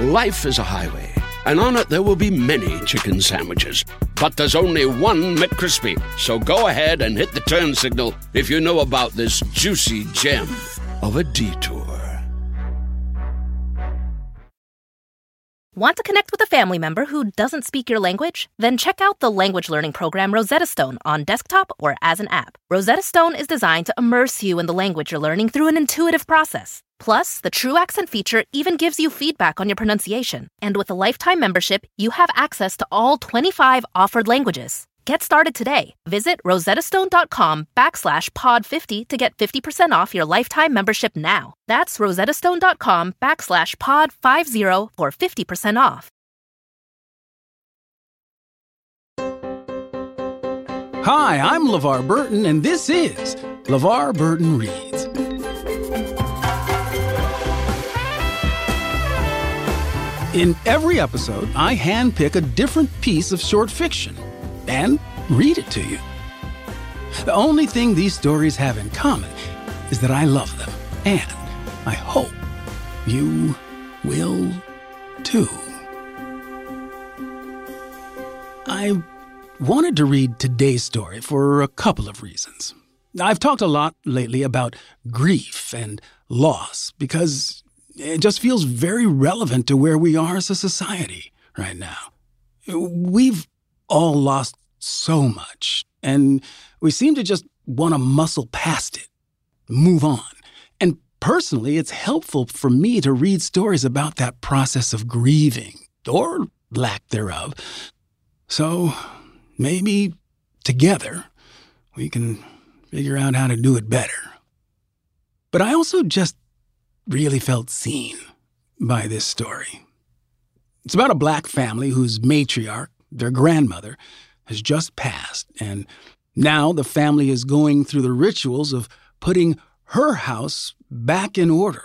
Life is a highway, and on it there will be many chicken sandwiches. But there's only one McCrispy. So go ahead and hit the turn signal if you know about this juicy gem of a detour. Want to connect with a family member who doesn't speak your language? Then check out the language learning program Rosetta Stone on desktop or as an app. Rosetta Stone is designed to immerse you in the language you're learning through an intuitive process. Plus, the True Accent feature even gives you feedback on your pronunciation. And with a lifetime membership, you have access to all 25 offered languages. Get started today. Visit rosettastone.com backslash pod 50 to get 50% off your lifetime membership now. That's rosettastone.com backslash pod 50 for 50% off. Hi, I'm LeVar Burton, and this is LeVar Burton Reads. In every episode, I handpick a different piece of short fiction and read it to you. The only thing these stories have in common is that I love them, and I hope you will too. I wanted to read today's story for a couple of reasons. I've talked a lot lately about grief and loss because it just feels very relevant to where we are as a society right now. We've all lost so much, and we seem to just want to muscle past it, move on. And personally, it's helpful for me to read stories about that process of grieving, or lack thereof. So maybe together we can figure out how to do it better. But I also just really felt seen by this story. It's about a black family whose matriarch, their grandmother, has just passed, and now the family is going through the rituals of putting her house back in order,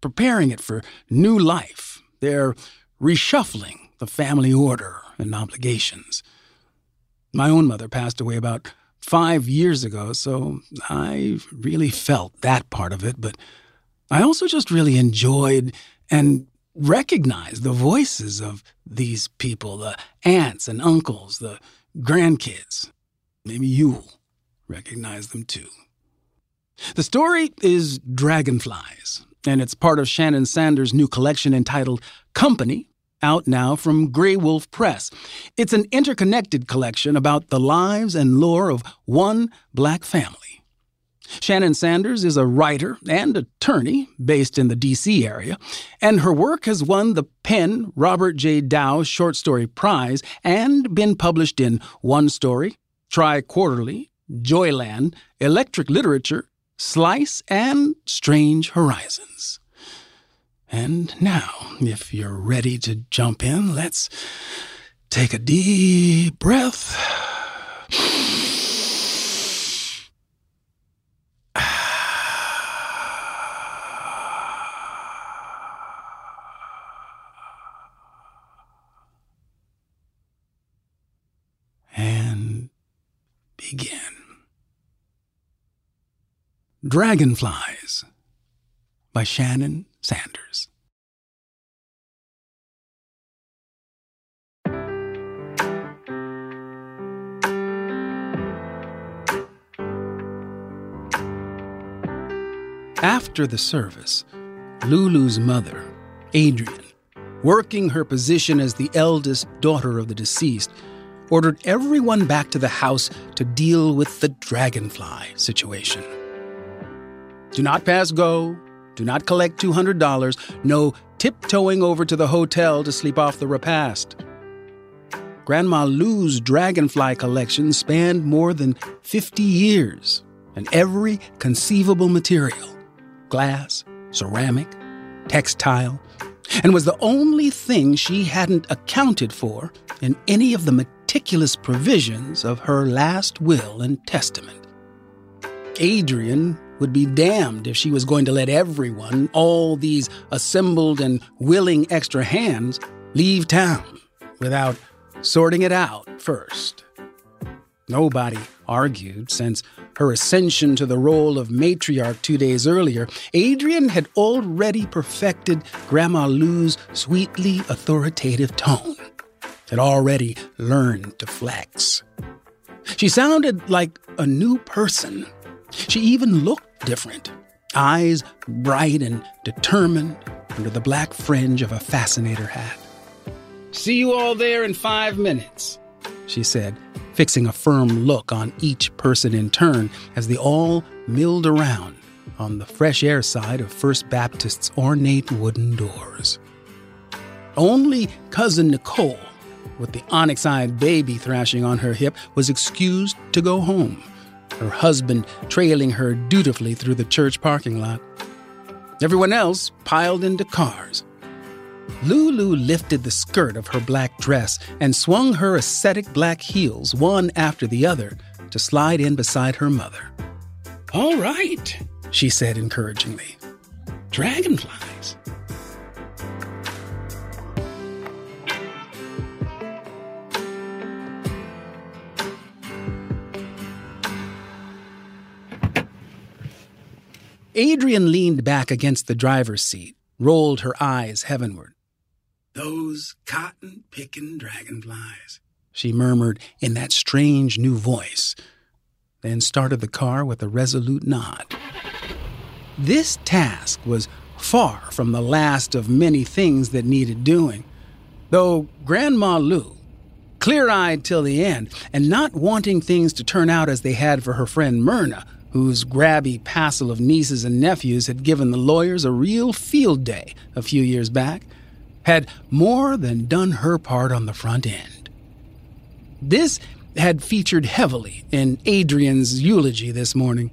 preparing it for new life. They're reshuffling the family order and obligations. My own mother passed away about five years ago, so I really felt that part of it, but I also just really enjoyed and recognized the voices of these people the aunts and uncles, the grandkids. Maybe you'll recognize them too. The story is Dragonflies, and it's part of Shannon Sanders' new collection entitled Company, out now from Graywolf Press. It's an interconnected collection about the lives and lore of one black family. Shannon Sanders is a writer and attorney based in the D.C. area, and her work has won the PEN Robert J. Dau Short Story Prize and been published in One Story, TriQuarterly, Joyland, Electric Literature, Slice, and Strange Horizons. And now, if you're ready to jump in, let's take a deep breath. And begin. Dragonflies by Shannon Sanders. After the service, Lulu's mother, Adrian, working her position as the eldest daughter of the deceased, ordered everyone back to the house to deal with the dragonfly situation. Do not pass go, do not collect $200, no tiptoeing over to the hotel to sleep off the repast. Grandma Lou's dragonfly collection spanned more than 50 years and every conceivable material glass, ceramic, textile, and was the only thing she hadn't accounted for in any of the meticulous provisions of her last will and testament. Adrian would be damned if she was going to let everyone, all these assembled and willing extra hands, leave town without sorting it out first. Nobody argued since her ascension to the role of matriarch two days earlier. Adrian had already perfected Grandma Lou's sweetly authoritative tone, had already learned to flex. She sounded like a new person. She even looked different, eyes bright and determined under the black fringe of a fascinator hat. See you all there in five minutes, she said fixing a firm look on each person in turn as they all milled around on the fresh air side of First Baptist's ornate wooden doors. Only cousin Nicole, with the onyx eyed baby thrashing on her hip, was excused to go home, her husband trailing her dutifully through the church parking lot. Everyone else piled into cars Lulu lifted the skirt of her black dress and swung her ascetic black heels one after the other to slide in beside her mother. All right, she said encouragingly. Dragonflies. Adrian leaned back against the driver's seat, rolled her eyes heavenward. Those cotton picking dragonflies, she murmured in that strange new voice, then started the car with a resolute nod. This task was far from the last of many things that needed doing, though Grandma Lou, clear eyed till the end, and not wanting things to turn out as they had for her friend Myrna, whose grabby passel of nieces and nephews had given the lawyers a real field day a few years back, had more than done her part on the front end. This had featured heavily in Adrian's eulogy this morning.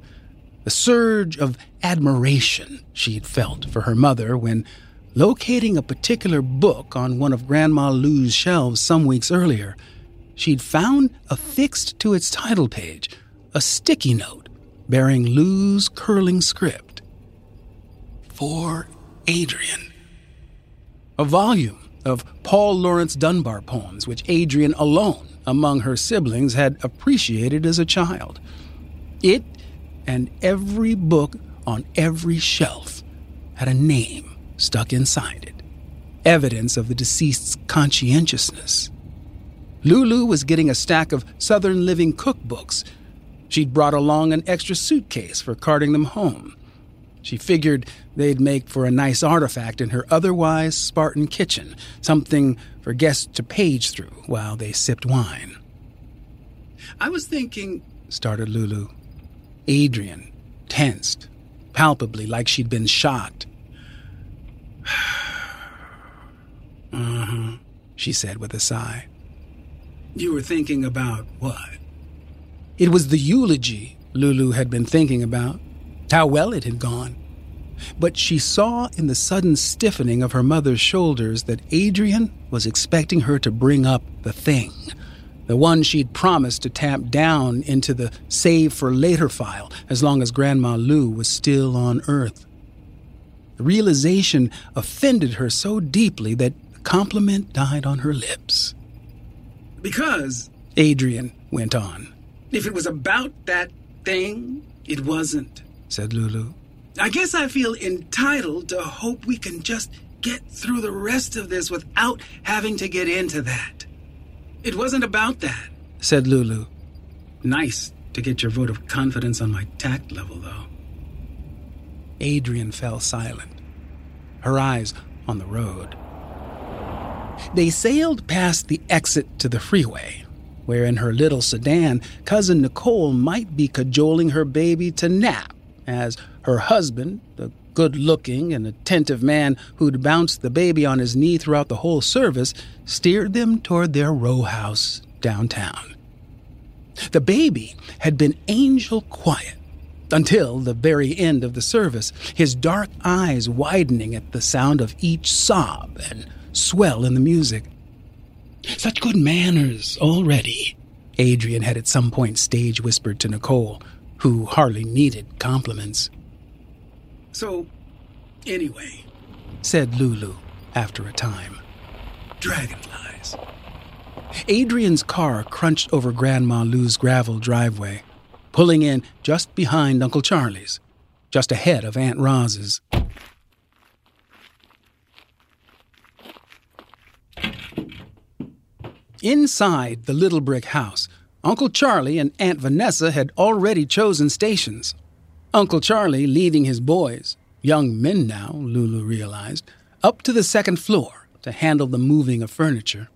The surge of admiration she'd felt for her mother when locating a particular book on one of Grandma Lou's shelves some weeks earlier, she'd found affixed to its title page a sticky note bearing Lou's curling script. For Adrian a volume of Paul Laurence Dunbar poems, which Adrian alone among her siblings had appreciated as a child. It and every book on every shelf had a name stuck inside it, evidence of the deceased's conscientiousness. Lulu was getting a stack of Southern Living cookbooks. She'd brought along an extra suitcase for carting them home. She figured they'd make for a nice artifact in her otherwise Spartan kitchen, something for guests to page through while they sipped wine. I was thinking, started Lulu. Adrian tensed, palpably like she'd been shot. uh huh, she said with a sigh. You were thinking about what? It was the eulogy Lulu had been thinking about how well it had gone. But she saw in the sudden stiffening of her mother's shoulders that Adrian was expecting her to bring up the thing, the one she'd promised to tamp down into the save for later file as long as Grandma Lou was still on Earth. The realization offended her so deeply that the compliment died on her lips. Because, Adrian went on, if it was about that thing, it wasn't said Lulu. I guess I feel entitled to hope we can just get through the rest of this without having to get into that. It wasn't about that, said Lulu. Nice to get your vote of confidence on my tact level, though. Adrian fell silent, her eyes on the road. They sailed past the exit to the freeway, where in her little sedan, Cousin Nicole might be cajoling her baby to nap as her husband, the good looking and attentive man who'd bounced the baby on his knee throughout the whole service, steered them toward their row house downtown. The baby had been angel quiet until the very end of the service, his dark eyes widening at the sound of each sob and swell in the music. Such good manners already, Adrian had at some point stage whispered to Nicole, who hardly needed compliments. So, anyway, said Lulu after a time, dragonflies. Adrian's car crunched over Grandma Lou's gravel driveway, pulling in just behind Uncle Charlie's, just ahead of Aunt Roz's. Inside the little brick house, Uncle Charlie and Aunt Vanessa had already chosen stations. Uncle Charlie leading his boys, young men now, Lulu realized, up to the second floor to handle the moving of furniture.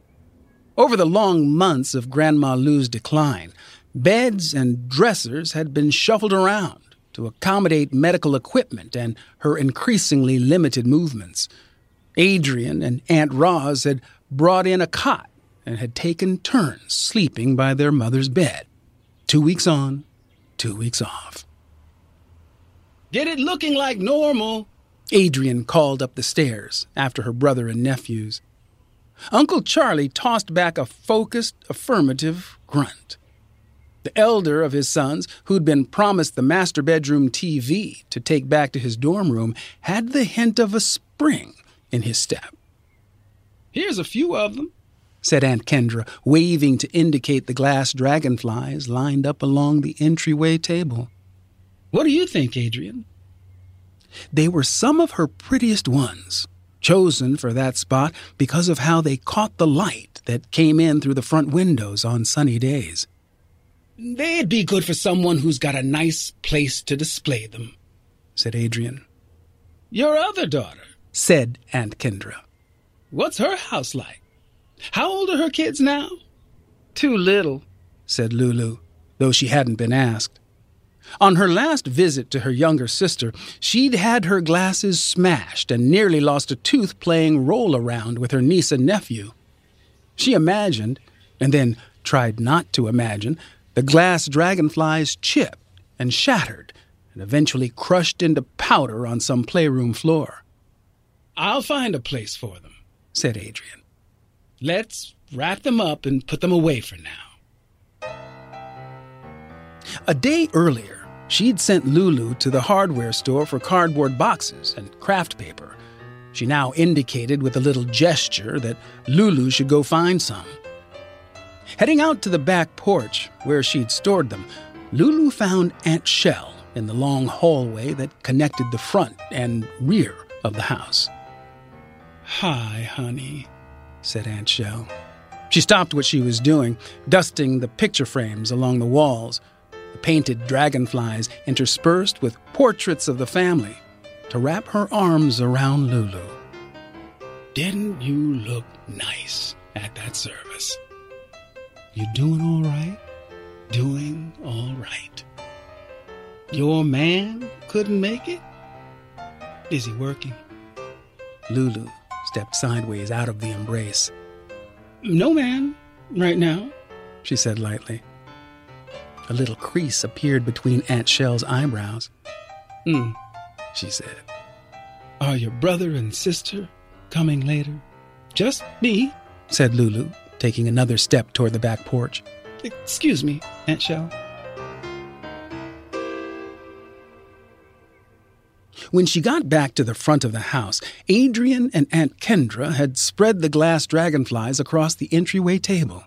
Over the long months of Grandma Lou's decline, beds and dressers had been shuffled around to accommodate medical equipment and her increasingly limited movements. Adrian and Aunt Roz had brought in a cot and had taken turns sleeping by their mother's bed. Two weeks on, two weeks off. Get it looking like normal, Adrian called up the stairs after her brother and nephews. Uncle Charlie tossed back a focused, affirmative grunt. The elder of his sons, who'd been promised the master bedroom TV to take back to his dorm room, had the hint of a spring in his step. Here's a few of them, said Aunt Kendra, waving to indicate the glass dragonflies lined up along the entryway table. What do you think, Adrian? They were some of her prettiest ones, chosen for that spot because of how they caught the light that came in through the front windows on sunny days. They'd be good for someone who's got a nice place to display them, said Adrian. Your other daughter, said Aunt Kendra. What's her house like? How old are her kids now? Too little, said Lulu, though she hadn't been asked. On her last visit to her younger sister, she'd had her glasses smashed and nearly lost a tooth playing roll around with her niece and nephew. She imagined, and then tried not to imagine, the glass dragonflies chipped and shattered and eventually crushed into powder on some playroom floor. I'll find a place for them, said Adrian. Let's wrap them up and put them away for now. A day earlier, she'd sent Lulu to the hardware store for cardboard boxes and craft paper. She now indicated with a little gesture that Lulu should go find some. Heading out to the back porch where she'd stored them, Lulu found Aunt Shell in the long hallway that connected the front and rear of the house. Hi, honey, said Aunt Shell. She stopped what she was doing, dusting the picture frames along the walls, the painted dragonflies interspersed with portraits of the family, to wrap her arms around Lulu. Didn't you look nice at that service? You doing all right? Doing all right. Your man couldn't make it? Is he working? Lulu stepped sideways out of the embrace. No, man, right now, she said lightly. A little crease appeared between Aunt Shell's eyebrows. Hmm, she said. Are your brother and sister coming later? Just me, said Lulu, taking another step toward the back porch. Excuse me, Aunt Shell. When she got back to the front of the house, Adrian and Aunt Kendra had spread the glass dragonflies across the entryway table.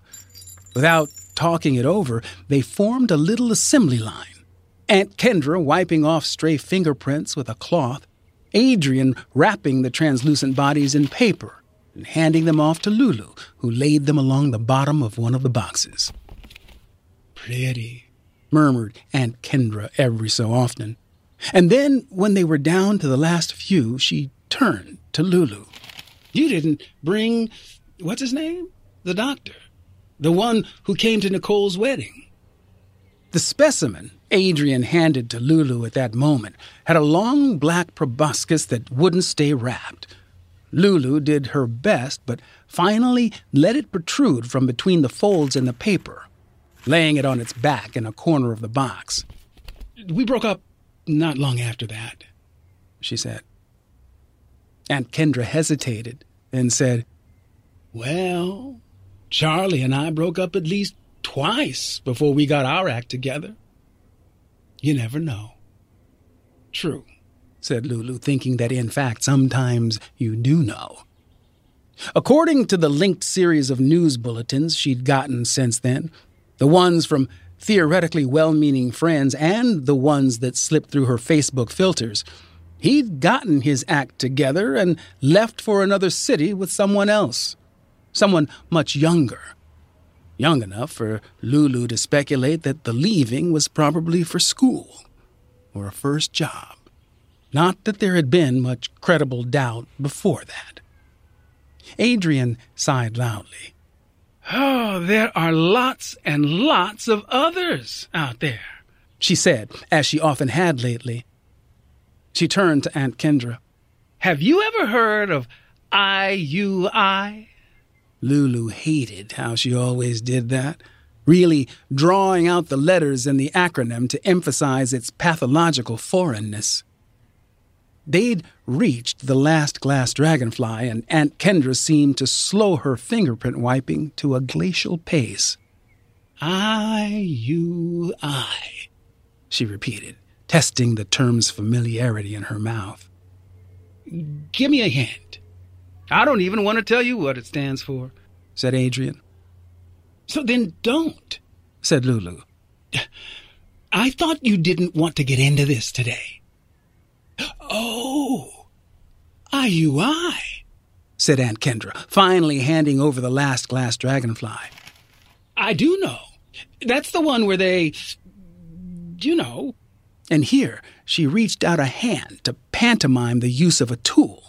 Without talking it over, they formed a little assembly line. Aunt Kendra wiping off stray fingerprints with a cloth, Adrian wrapping the translucent bodies in paper and handing them off to Lulu, who laid them along the bottom of one of the boxes. Pretty, murmured Aunt Kendra every so often. And then, when they were down to the last few, she turned to Lulu. You didn't bring, what's his name? The doctor. The one who came to Nicole's wedding. The specimen Adrian handed to Lulu at that moment had a long black proboscis that wouldn't stay wrapped. Lulu did her best, but finally let it protrude from between the folds in the paper, laying it on its back in a corner of the box. We broke up not long after that, she said. Aunt Kendra hesitated and said, Well, Charlie and I broke up at least twice before we got our act together. You never know. True, said Lulu, thinking that in fact sometimes you do know. According to the linked series of news bulletins she'd gotten since then, the ones from theoretically well meaning friends and the ones that slipped through her Facebook filters, he'd gotten his act together and left for another city with someone else. Someone much younger. Young enough for Lulu to speculate that the leaving was probably for school or a first job. Not that there had been much credible doubt before that. Adrian sighed loudly. Oh, there are lots and lots of others out there, she said, as she often had lately. She turned to Aunt Kendra. Have you ever heard of IUI? Lulu hated how she always did that, really drawing out the letters in the acronym to emphasize its pathological foreignness. They'd reached the last glass dragonfly, and Aunt Kendra seemed to slow her fingerprint wiping to a glacial pace. I, you, I, she repeated, testing the term's familiarity in her mouth. Give me a hint. I don't even want to tell you what it stands for, said Adrian. So then don't, said Lulu. I thought you didn't want to get into this today. Oh, IUI, said Aunt Kendra, finally handing over the last glass dragonfly. I do know. That's the one where they. You know. And here she reached out a hand to pantomime the use of a tool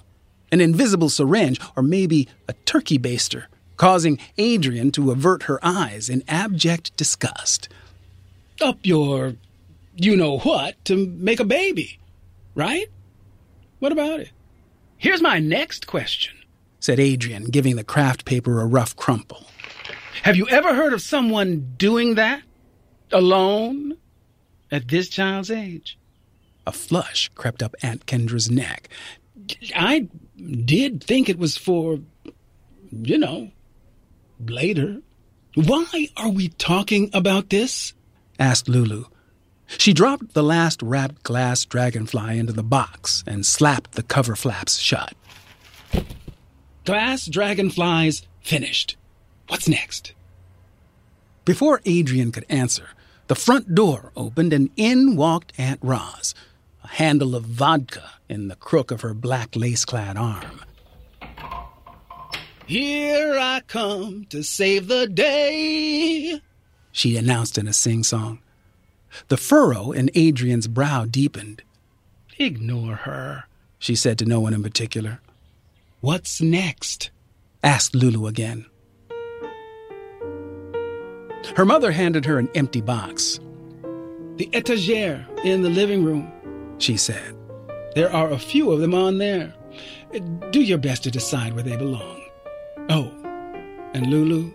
an invisible syringe, or maybe a turkey baster, causing Adrian to avert her eyes in abject disgust. Up your you know what to make a baby, right? What about it? Here's my next question, said Adrian, giving the craft paper a rough crumple. Have you ever heard of someone doing that? Alone? At this child's age? A flush crept up Aunt Kendra's neck. I did think it was for, you know, later. Why are we talking about this? asked Lulu. She dropped the last wrapped glass dragonfly into the box and slapped the cover flaps shut. Glass dragonflies finished. What's next? Before Adrian could answer, the front door opened and in walked Aunt Roz, a handle of vodka in the crook of her black lace clad arm. Here I come to save the day, she announced in a sing song. The furrow in Adrian's brow deepened. Ignore her, she said to no one in particular. What's next? asked Lulu again. Her mother handed her an empty box. The etagere in the living room, she said. There are a few of them on there. Do your best to decide where they belong. Oh, and Lulu?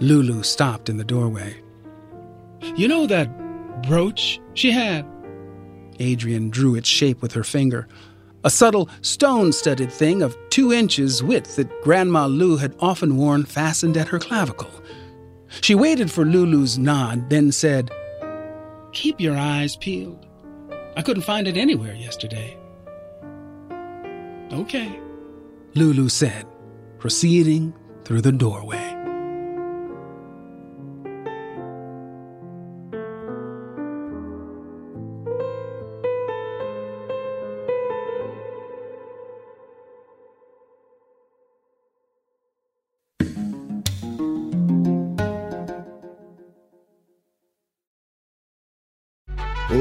Lulu stopped in the doorway. You know that brooch she had. Adrian drew its shape with her finger. A subtle stone studded thing of two inches width that Grandma Lou had often worn fastened at her clavicle. She waited for Lulu's nod, then said, Keep your eyes peeled. I couldn't find it anywhere yesterday. Okay, Lulu said, proceeding through the doorway.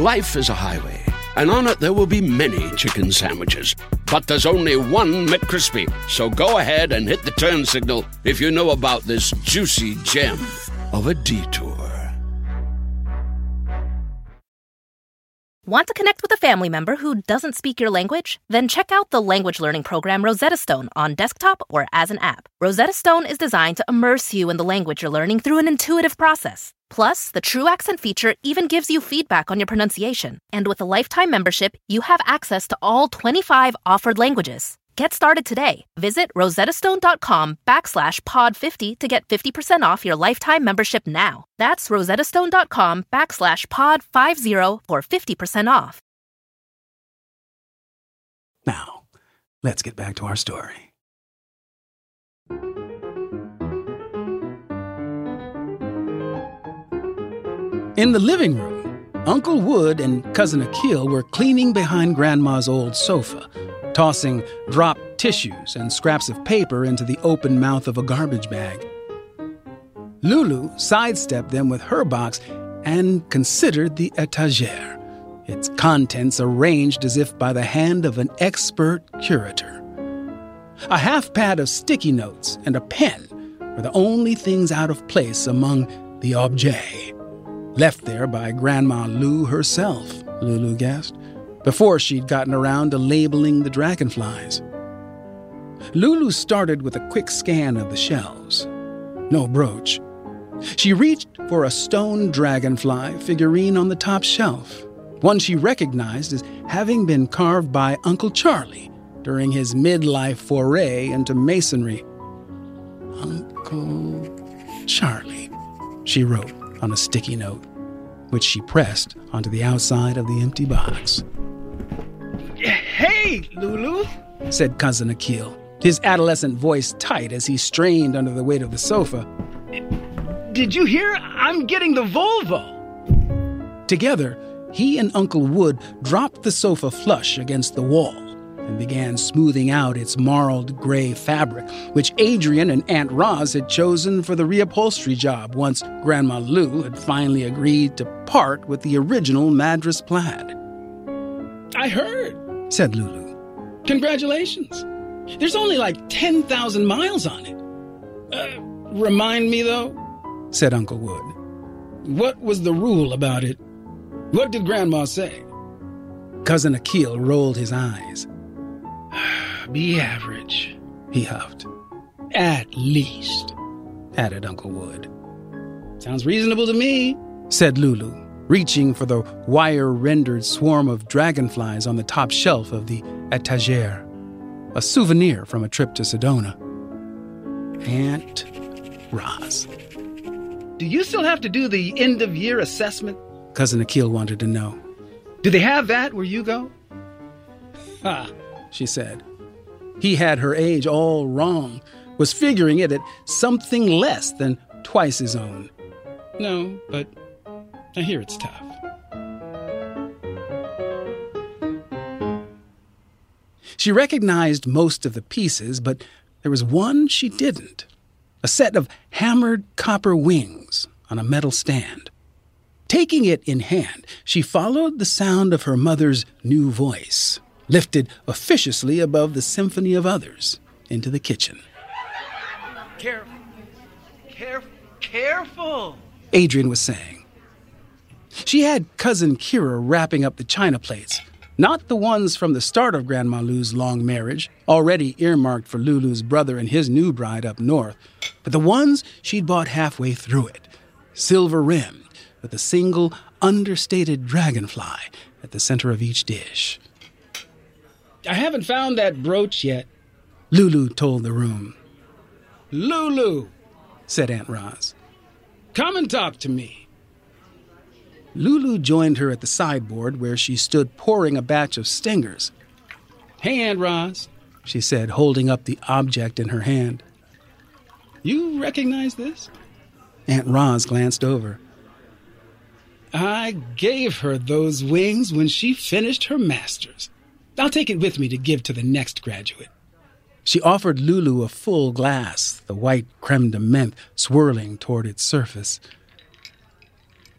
Life is a highway, and on it there will be many chicken sandwiches. But there's only one McCrispy. So go ahead and hit the turn signal if you know about this juicy gem of a detour. Want to connect with a family member who doesn't speak your language? Then check out the language learning program Rosetta Stone on desktop or as an app. Rosetta Stone is designed to immerse you in the language you're learning through an intuitive process. Plus, the True Accent feature even gives you feedback on your pronunciation. And with a lifetime membership, you have access to all 25 offered languages. Get started today. Visit rosettastone.com backslash pod50 to get 50% off your lifetime membership now. That's rosettastone.com backslash pod50 for 50% off. Now, let's get back to our story. In the living room, Uncle Wood and Cousin Akil were cleaning behind Grandma's old sofa, tossing dropped tissues and scraps of paper into the open mouth of a garbage bag. Lulu sidestepped them with her box and considered the etagere, its contents arranged as if by the hand of an expert curator. A half pad of sticky notes and a pen were the only things out of place among the objets. Left there by Grandma Lou herself, Lulu guessed, before she'd gotten around to labeling the dragonflies. Lulu started with a quick scan of the shelves. No brooch. She reached for a stone dragonfly figurine on the top shelf, one she recognized as having been carved by Uncle Charlie during his midlife foray into masonry. Uncle Charlie, she wrote on a sticky note, which she pressed onto the outside of the empty box. Hey, Lulu, said Cousin Akil, his adolescent voice tight as he strained under the weight of the sofa. Did you hear? I'm getting the Volvo. Together, he and Uncle Wood dropped the sofa flush against the wall and began smoothing out its marled gray fabric, which Adrian and Aunt Roz had chosen for the reupholstery job once Grandma Lou had finally agreed to part with the original Madras plaid. I heard, said Lulu. Congratulations. There's only like 10,000 miles on it. Uh, remind me, though, said Uncle Wood. What was the rule about it? What did Grandma say? Cousin Akil rolled his eyes. Be average, he huffed. At least, added Uncle Wood. Sounds reasonable to me, said Lulu, reaching for the wire rendered swarm of dragonflies on the top shelf of the etagere, a souvenir from a trip to Sedona. Aunt Roz. Do you still have to do the end of year assessment? Cousin Akil wanted to know. Do they have that where you go? Ha, she said. He had her age all wrong, was figuring it at something less than twice his own. No, but I hear it's tough. She recognized most of the pieces, but there was one she didn't a set of hammered copper wings on a metal stand. Taking it in hand, she followed the sound of her mother's new voice, lifted officiously above the symphony of others, into the kitchen. Careful, careful, careful, Adrian was saying. She had Cousin Kira wrapping up the china plates, not the ones from the start of Grandma Lou's long marriage, already earmarked for Lulu's brother and his new bride up north, but the ones she'd bought halfway through it, silver rimmed, with a single understated dragonfly at the center of each dish. I haven't found that brooch yet, Lulu told the room. Lulu, said Aunt Roz. Come and talk to me. Lulu joined her at the sideboard where she stood pouring a batch of stingers. Hey, Aunt Roz, she said, holding up the object in her hand. You recognize this? Aunt Roz glanced over. I gave her those wings when she finished her master's. I'll take it with me to give to the next graduate. She offered Lulu a full glass, the white creme de menthe swirling toward its surface.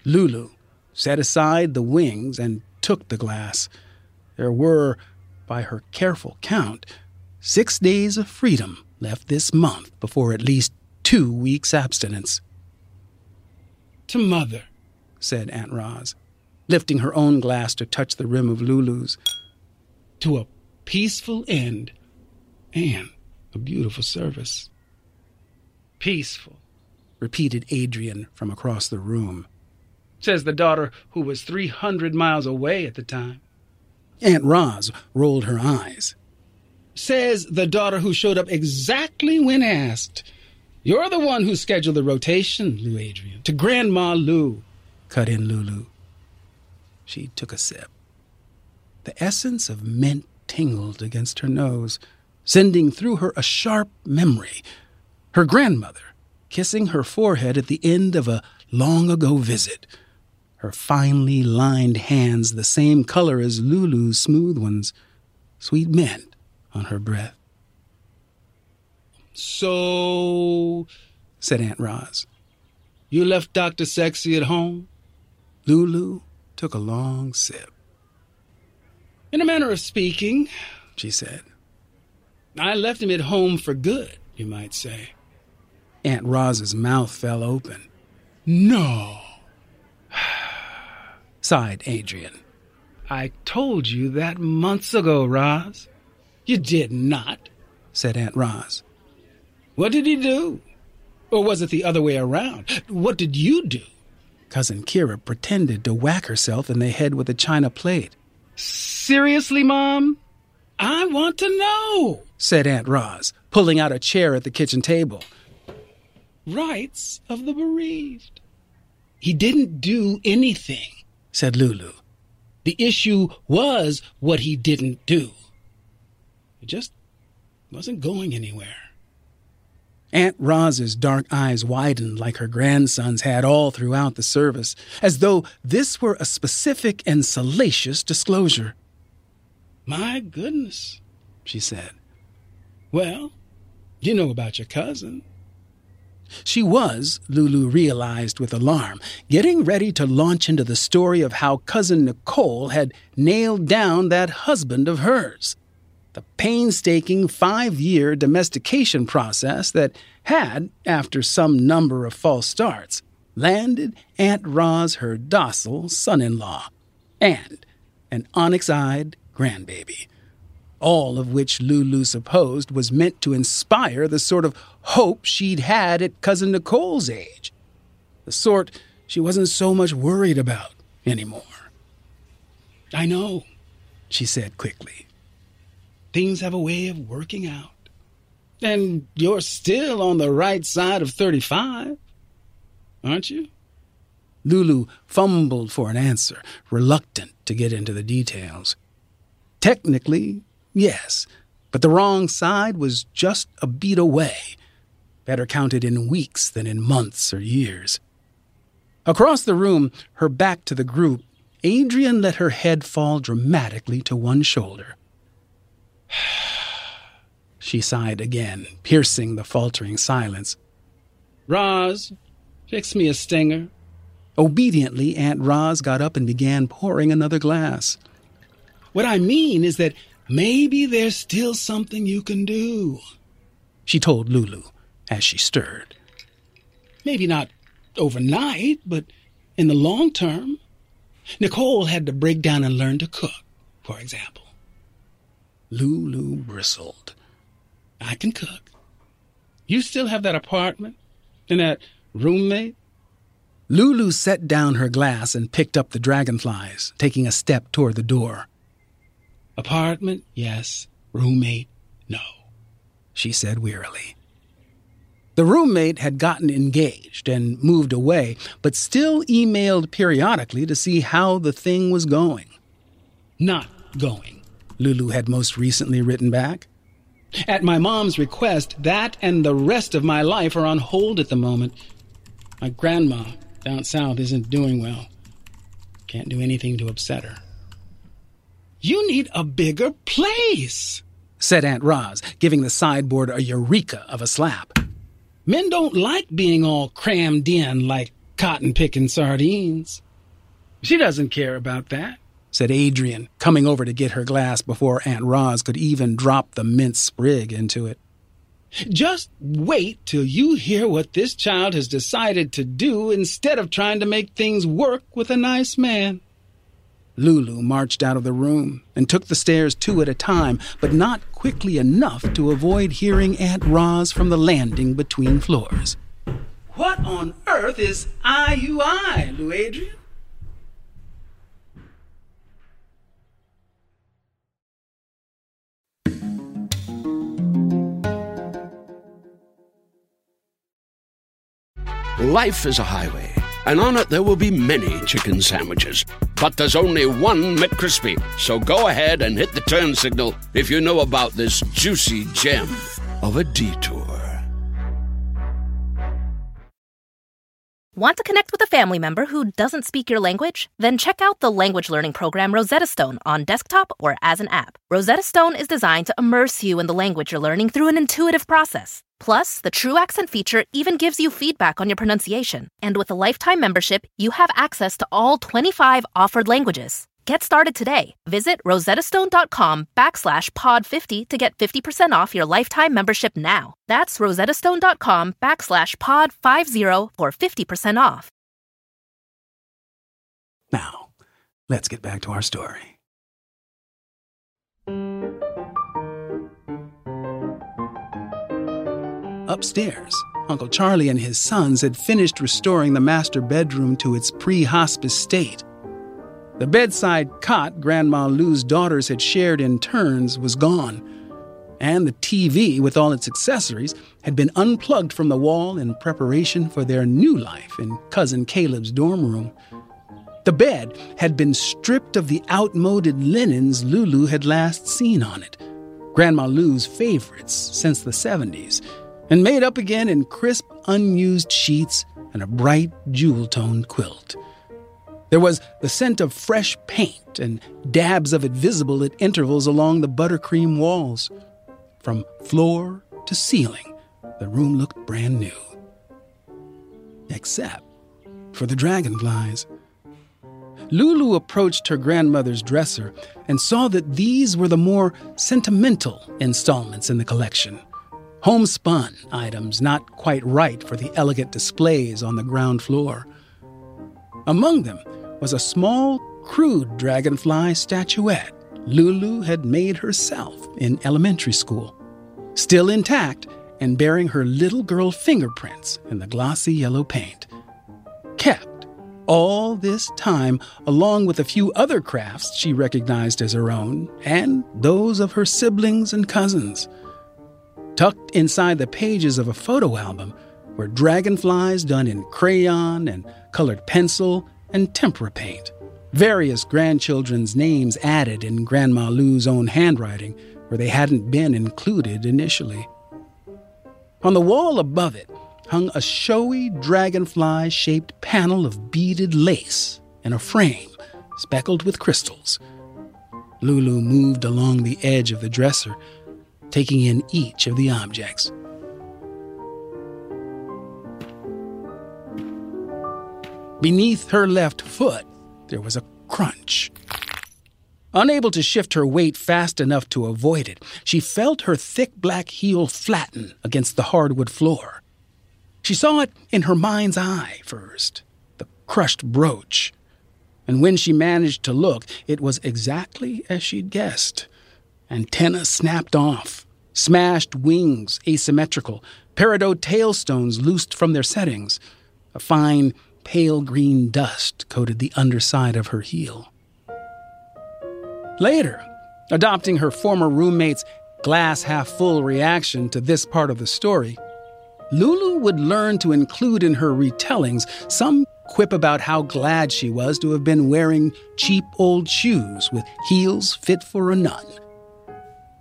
Lulu set aside the wings and took the glass. There were, by her careful count, six days of freedom left this month before at least two weeks' abstinence. To Mother, said Aunt Roz, lifting her own glass to touch the rim of Lulu's. To a peaceful end and a beautiful service. Peaceful, repeated Adrian from across the room. Says the daughter who was 300 miles away at the time. Aunt Roz rolled her eyes. Says the daughter who showed up exactly when asked. You're the one who scheduled the rotation, Lou Adrian, to Grandma Lou, cut in Lulu. She took a sip. The essence of mint tingled against her nose, sending through her a sharp memory Her grandmother, kissing her forehead at the end of a long ago visit, her finely lined hands the same color as Lulu's smooth ones, sweet mint on her breath. So, said Aunt Roz, you left Dr. Sexy at home? Lulu took a long sip. In a manner of speaking, she said. I left him at home for good, you might say. Aunt Roz's mouth fell open. No, sighed Adrian. I told you that months ago, Roz. You did not, said Aunt Roz. What did he do? Or was it the other way around? What did you do? Cousin Kira pretended to whack herself in the head with a china plate. Seriously, Mom? I want to know, said Aunt Roz, pulling out a chair at the kitchen table. Rights of the bereaved. He didn't do anything, said Lulu. The issue was what he didn't do. It just wasn't going anywhere. Aunt Roz's dark eyes widened like her grandson's had all throughout the service, as though this were a specific and salacious disclosure. My goodness, she said. Well, you know about your cousin. She was, Lulu realized with alarm, getting ready to launch into the story of how Cousin Nicole had nailed down that husband of hers. The painstaking five year domestication process that had, after some number of false starts, landed Aunt Roz her docile son in law and an onyx eyed grandbaby all of which Lulu supposed was meant to inspire the sort of hope she'd had at Cousin Nicole's age. The sort she wasn't so much worried about anymore. I know, she said quickly. Things have a way of working out. And you're still on the right side of 35, aren't you? Lulu fumbled for an answer, reluctant to get into the details. Technically, Yes, but the wrong side was just a beat away. Better counted in weeks than in months or years. Across the room, her back to the group, Adrian let her head fall dramatically to one shoulder. she sighed again, piercing the faltering silence. Roz, fix me a stinger. Obediently, Aunt Roz got up and began pouring another glass. What I mean is that Maybe there's still something you can do, she told Lulu as she stirred. Maybe not overnight, but in the long term. Nicole had to break down and learn to cook, for example. Lulu bristled. I can cook. You still have that apartment and that roommate? Lulu set down her glass and picked up the dragonflies, taking a step toward the door. Apartment, yes. Roommate, no, she said wearily. The roommate had gotten engaged and moved away, but still emailed periodically to see how the thing was going. Not going, Lulu had most recently written back. At my mom's request, that and the rest of my life are on hold at the moment. My grandma down south isn't doing well. Can't do anything to upset her. You need a bigger place, said Aunt Roz, giving the sideboard a eureka of a slap. Men don't like being all crammed in like cotton picking sardines. She doesn't care about that, said Adrian, coming over to get her glass before Aunt Roz could even drop the mint sprig into it. Just wait till you hear what this child has decided to do instead of trying to make things work with a nice man. Lulu marched out of the room and took the stairs two at a time, but not quickly enough to avoid hearing Aunt Roz from the landing between floors. What on earth is IUI, Lou Adrian? Life is a highway and on it there will be many chicken sandwiches. But there's only one McCrispy. So go ahead and hit the turn signal if you know about this juicy gem of a detour. Want to connect with a family member who doesn't speak your language? Then check out the language learning program Rosetta Stone on desktop or as an app. Rosetta Stone is designed to immerse you in the language you're learning through an intuitive process. Plus, the True Accent feature even gives you feedback on your pronunciation. And with a lifetime membership, you have access to all 25 offered languages. Get started today. Visit rosettastone.com backslash pod50 to get 50% off your lifetime membership now. That's rosettastone.com backslash pod50 for 50% off. Now, let's get back to our story. Upstairs, Uncle Charlie and his sons had finished restoring the master bedroom to its pre hospice state. The bedside cot Grandma Lou's daughters had shared in turns was gone, and the TV, with all its accessories, had been unplugged from the wall in preparation for their new life in Cousin Caleb's dorm room. The bed had been stripped of the outmoded linens Lulu had last seen on it, Grandma Lou's favorites since the 70s, and made up again in crisp, unused sheets and a bright, jewel toned quilt. There was the scent of fresh paint and dabs of it visible at intervals along the buttercream walls. From floor to ceiling, the room looked brand new. Except for the dragonflies. Lulu approached her grandmother's dresser and saw that these were the more sentimental installments in the collection. Homespun items not quite right for the elegant displays on the ground floor. Among them was a small, crude dragonfly statuette Lulu had made herself in elementary school, still intact and bearing her little girl fingerprints in the glossy yellow paint. Kept all this time, along with a few other crafts she recognized as her own, and those of her siblings and cousins. Tucked inside the pages of a photo album were dragonflies done in crayon and colored pencil and tempera paint. Various grandchildren's names added in Grandma Lou's own handwriting where they hadn't been included initially. On the wall above it hung a showy dragonfly shaped panel of beaded lace in a frame speckled with crystals. Lulu moved along the edge of the dresser, taking in each of the objects. Beneath her left foot, there was a crunch. Unable to shift her weight fast enough to avoid it, she felt her thick black heel flatten against the hardwood floor. She saw it in her mind's eye first the crushed brooch. And when she managed to look, it was exactly as she'd guessed. Antenna snapped off, smashed wings asymmetrical, peridot tailstones loosed from their settings, a fine pale green dust coated the underside of her heel. Later, adopting her former roommate's glass half full reaction to this part of the story, Lulu would learn to include in her retellings some quip about how glad she was to have been wearing cheap old shoes with heels fit for a nun.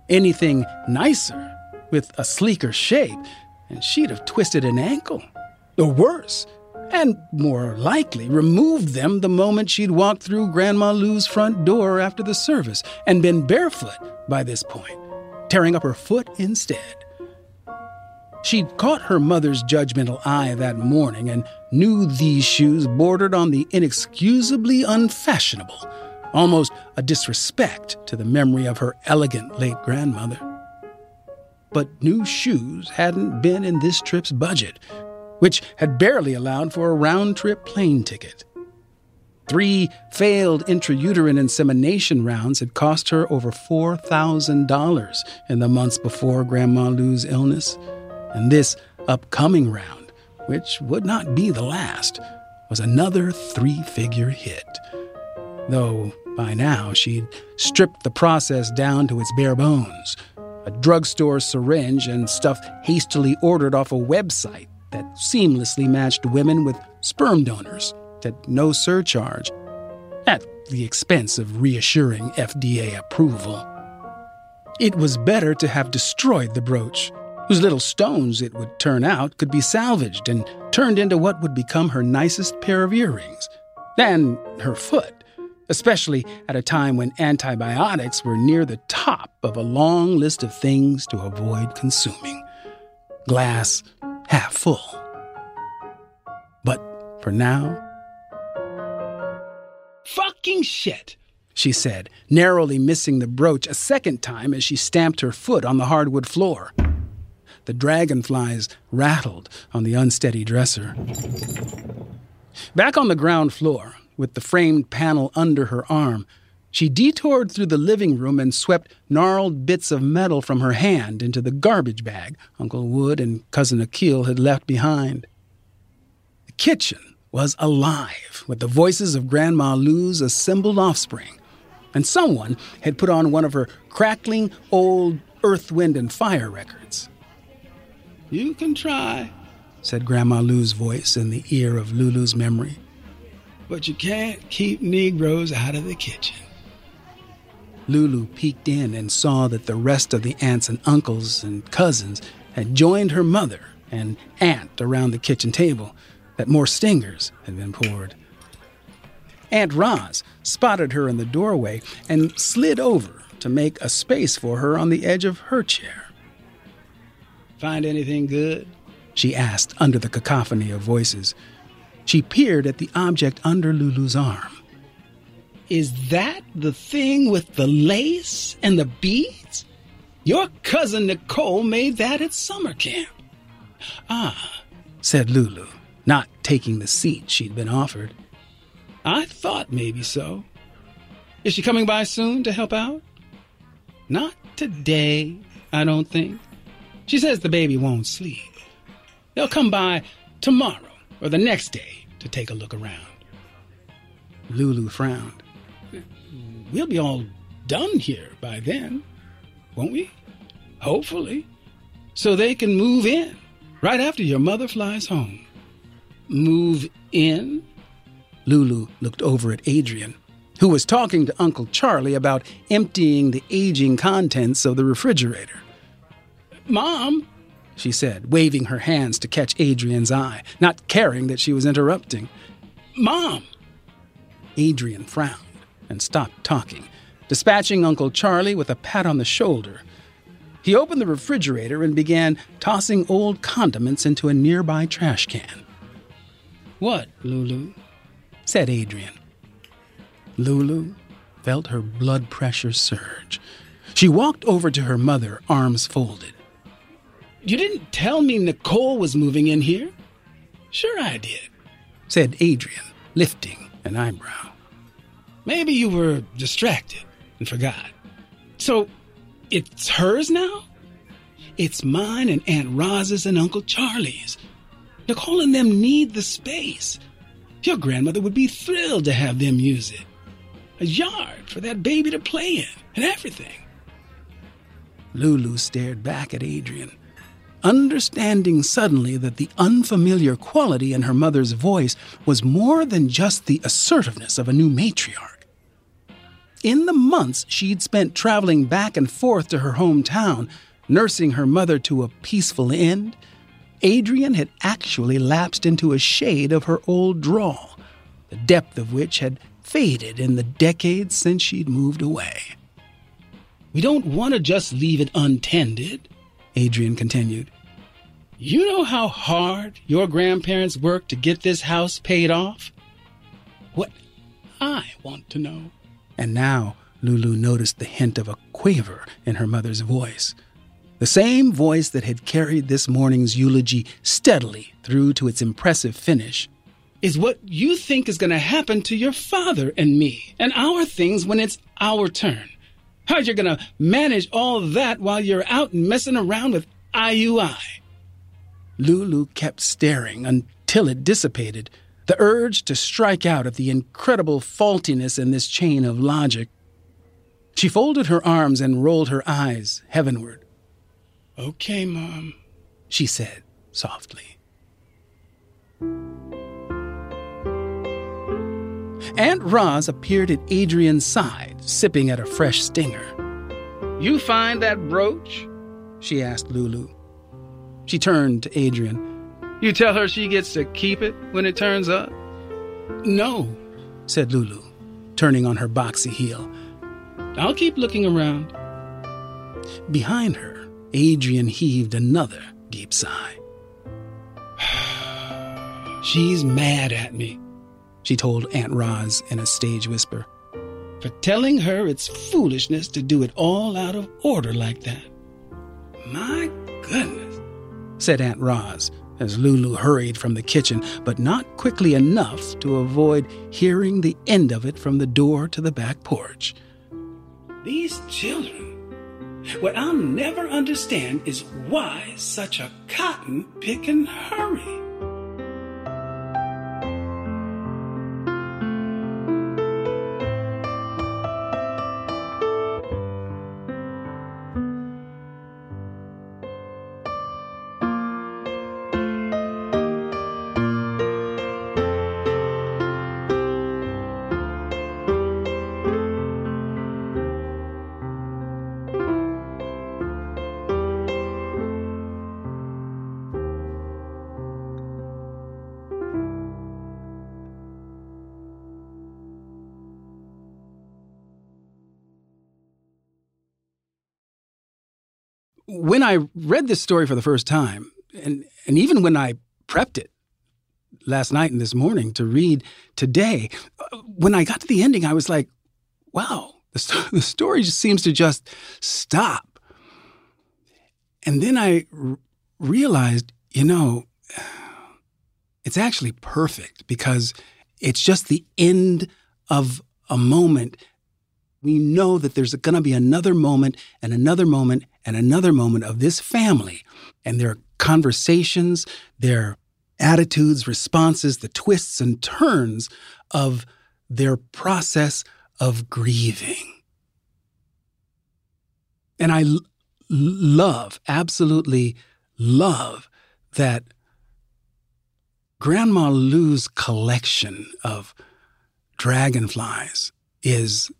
Anything nicer, with a sleeker shape, and she'd have twisted an ankle. Or worse, and more likely removed them the moment she'd walked through Grandma Lou's front door after the service and been barefoot by this point, tearing up her foot instead. She'd caught her mother's judgmental eye that morning and knew these shoes bordered on the inexcusably unfashionable, almost a disrespect to the memory of her elegant late grandmother. But new shoes hadn't been in this trip's budget, which had barely allowed for a round trip plane ticket. Three failed intrauterine insemination rounds had cost her over $4,000 in the months before Grandma Lou's illness. And this upcoming round, which would not be the last, was another three figure hit. Though by now she'd stripped the process down to its bare bones a drugstore syringe and stuff hastily ordered off a website that seamlessly matched women with sperm donors at no surcharge, at the expense of reassuring FDA approval. It was better to have destroyed the brooch, whose little stones, it would turn out, could be salvaged and turned into what would become her nicest pair of earrings. than her foot, especially at a time when antibiotics were near the top of a long list of things to avoid consuming. Glass half full. But for now, Fucking shit! she said, narrowly missing the brooch a second time as she stamped her foot on the hardwood floor. The dragonflies rattled on the unsteady dresser. Back on the ground floor, with the framed panel under her arm, she detoured through the living room and swept gnarled bits of metal from her hand into the garbage bag Uncle Wood and Cousin Akil had left behind. The kitchen was alive with the voices of Grandma Lou's assembled offspring, and someone had put on one of her crackling old Earth, Wind, and Fire records. You can try, said Grandma Lou's voice in the ear of Lulu's memory. But you can't keep Negroes out of the kitchen. Lulu peeked in and saw that the rest of the aunts and uncles and cousins had joined her mother and aunt around the kitchen table, that more stingers had been poured. Aunt Roz spotted her in the doorway and slid over to make a space for her on the edge of her chair. Find anything good? She asked under the cacophony of voices. She peered at the object under Lulu's arm. Is that the thing with the lace and the beads? Your cousin Nicole made that at summer camp. Ah, said Lulu, not taking the seat she'd been offered. I thought maybe so. Is she coming by soon to help out? Not today, I don't think. She says the baby won't sleep. They'll come by tomorrow or the next day to take a look around. Lulu frowned. We'll be all done here by then, won't we? Hopefully. So they can move in right after your mother flies home. Move in? Lulu looked over at Adrian, who was talking to Uncle Charlie about emptying the aging contents of the refrigerator. Mom, she said, waving her hands to catch Adrian's eye, not caring that she was interrupting. Mom! Adrian frowned and stopped talking, dispatching Uncle Charlie with a pat on the shoulder. He opened the refrigerator and began tossing old condiments into a nearby trash can. What, Lulu? said Adrian. Lulu felt her blood pressure surge. She walked over to her mother, arms folded. You didn't tell me Nicole was moving in here? Sure, I did, said Adrian, lifting an eyebrow. Maybe you were distracted and forgot. So, it's hers now? It's mine and Aunt Roz's and Uncle Charlie's. Nicole and them need the space. Your grandmother would be thrilled to have them use it. A yard for that baby to play in and everything. Lulu stared back at Adrian, understanding suddenly that the unfamiliar quality in her mother's voice was more than just the assertiveness of a new matriarch. In the months she'd spent traveling back and forth to her hometown, nursing her mother to a peaceful end, Adrian had actually lapsed into a shade of her old drawl, the depth of which had faded in the decades since she'd moved away. We don't want to just leave it untended, Adrian continued. You know how hard your grandparents worked to get this house paid off? What I want to know. And now Lulu noticed the hint of a quaver in her mother's voice. The same voice that had carried this morning's eulogy steadily through to its impressive finish. Is what you think is going to happen to your father and me and our things when it's our turn. How are you're going to manage all that while you're out messing around with IUI. Lulu kept staring until it dissipated, the urge to strike out at the incredible faultiness in this chain of logic. She folded her arms and rolled her eyes heavenward. Okay, Mom, she said softly. Aunt Roz appeared at Adrian's side, sipping at a fresh stinger. You find that brooch? She asked Lulu. She turned to Adrian. You tell her she gets to keep it when it turns up? No, said Lulu, turning on her boxy heel. I'll keep looking around. Behind her, Adrian heaved another deep sigh. She's mad at me, she told Aunt Roz in a stage whisper. For telling her it's foolishness to do it all out of order like that. My goodness, said Aunt Roz as Lulu hurried from the kitchen, but not quickly enough to avoid hearing the end of it from the door to the back porch. These children. What I'll never understand is why such a cotton picking hurry. When I read this story for the first time, and, and even when I prepped it last night and this morning to read today, uh, when I got to the ending, I was like, wow, the, the story just seems to just stop. And then I r- realized, you know, it's actually perfect because it's just the end of a moment we know that there's going to be another moment and another moment and another moment of this family and their conversations, their attitudes, responses, the twists and turns of their process of grieving. And I l- love, absolutely love that Grandma Lou's collection of dragonflies is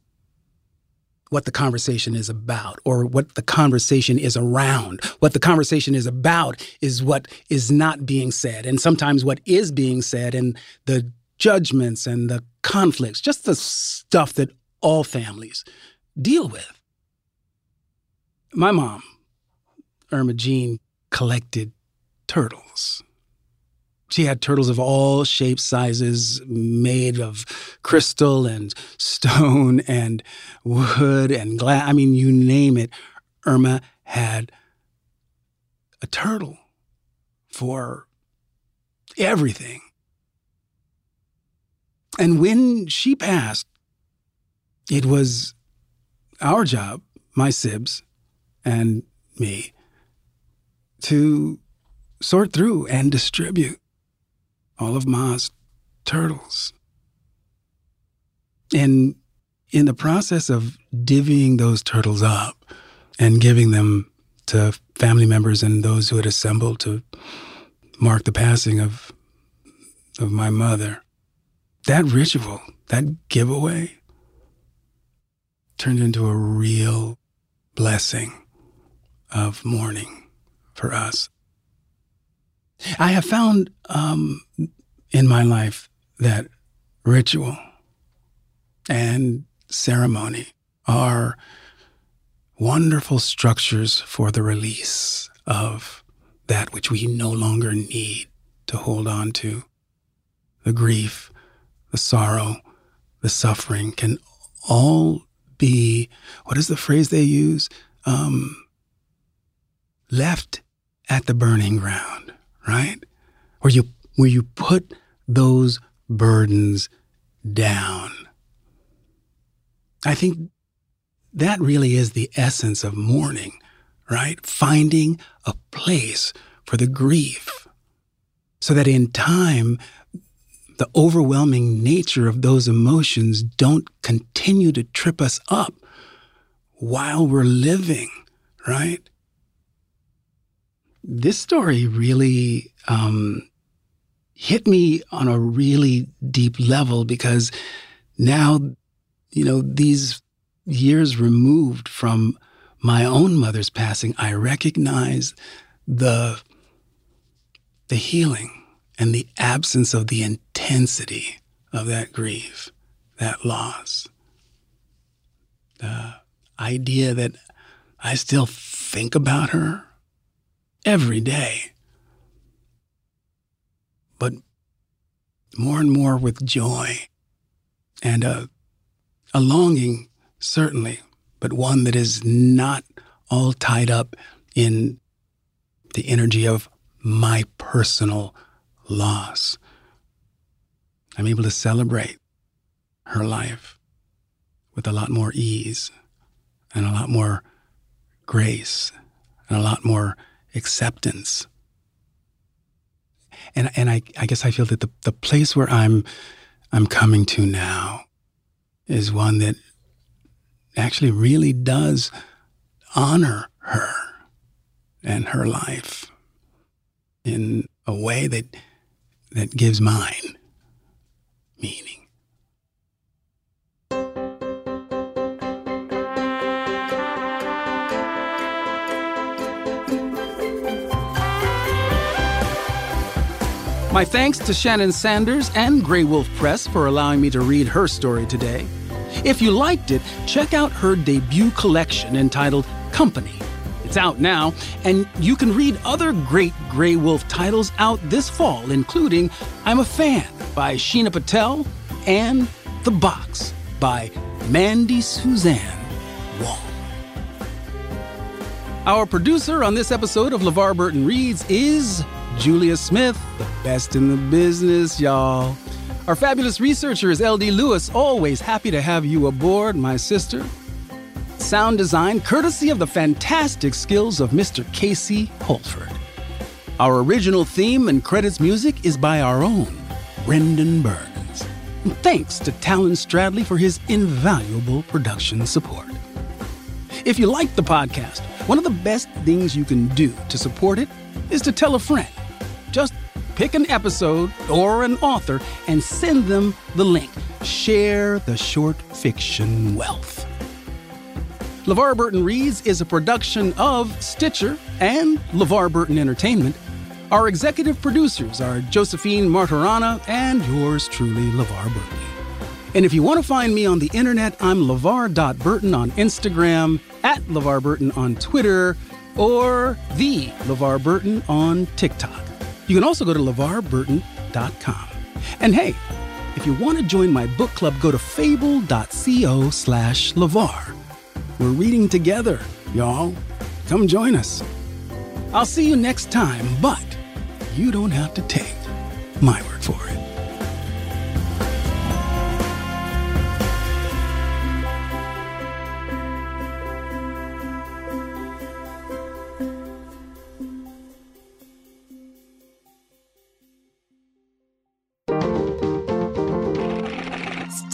what the conversation is about or what the conversation is around. What the conversation is about is what is not being said, and sometimes what is being said, and the judgments and the conflicts, just the stuff that all families deal with. My mom, Irma Jean, collected turtles. She had turtles of all shapes, sizes, made of crystal and stone and wood and glass. I mean, you name it. Irma had a turtle for everything. And when she passed, it was our job, my sibs and me, to sort through and distribute all of Ma's turtles. And in the process of divvying those turtles up and giving them to family members and those who had assembled to mark the passing of of my mother, that ritual, that giveaway, turned into a real blessing of mourning for us. I have found um, in my life that ritual and ceremony are wonderful structures for the release of that which we no longer need to hold on to. The grief, the sorrow, the suffering can all be, what is the phrase they use? Um, left at the burning ground right? Where you where you put those burdens down. I think that really is the essence of mourning, right? Finding a place for the grief so that in time, the overwhelming nature of those emotions don't continue to trip us up while we're living, right? This story really um, hit me on a really deep level because now, you know, these years removed from my own mother's passing, I recognize the the healing and the absence of the intensity of that grief, that loss. The idea that I still think about her every day. But more and more with joy and a, a longing, certainly, but one that is not all tied up in the energy of my personal loss. I'm able to celebrate her life with a lot more ease and a lot more grace and a lot more acceptance. And, and I, I guess I feel that the, the place where I'm, I'm coming to now is one that actually really does honor her and her life in a way that that gives mine meaning. My thanks to Shannon Sanders and Graywolf Press for allowing me to read her story today. If you liked it, check out her debut collection entitled Company. It's out now, and you can read other great Graywolf titles out this fall, including I'm a Fan by Sheena Patel and The Box by Mandy Suzanne Wong. Our producer on this episode of LeVar Burton Reads is Julia Smith, the best in the business, y'all. Our fabulous researcher is LD Lewis, always happy to have you aboard, my sister. Sound design courtesy of the fantastic skills of Mr. Casey Holford. Our original theme and credits music is by our own Brendan Burns. Thanks to Talon Stradley for his invaluable production support. If you like the podcast, one of the best things you can do to support it is to tell a friend. Just pick an episode or an author and send them the link. Share the short fiction wealth. LeVar Burton Reads is a production of Stitcher and LeVar Burton Entertainment. Our executive producers are Josephine Martorana and yours truly, LeVar Burton. And if you want to find me on the internet, I'm LeVar.Burton on Instagram, at LeVar Burton on Twitter, or the LeVar Burton on TikTok. You can also go to LeVarBurton.com. And hey, if you want to join my book club, go to fable.co slash LeVar. We're reading together, y'all. Come join us. I'll see you next time, but you don't have to take my word for it.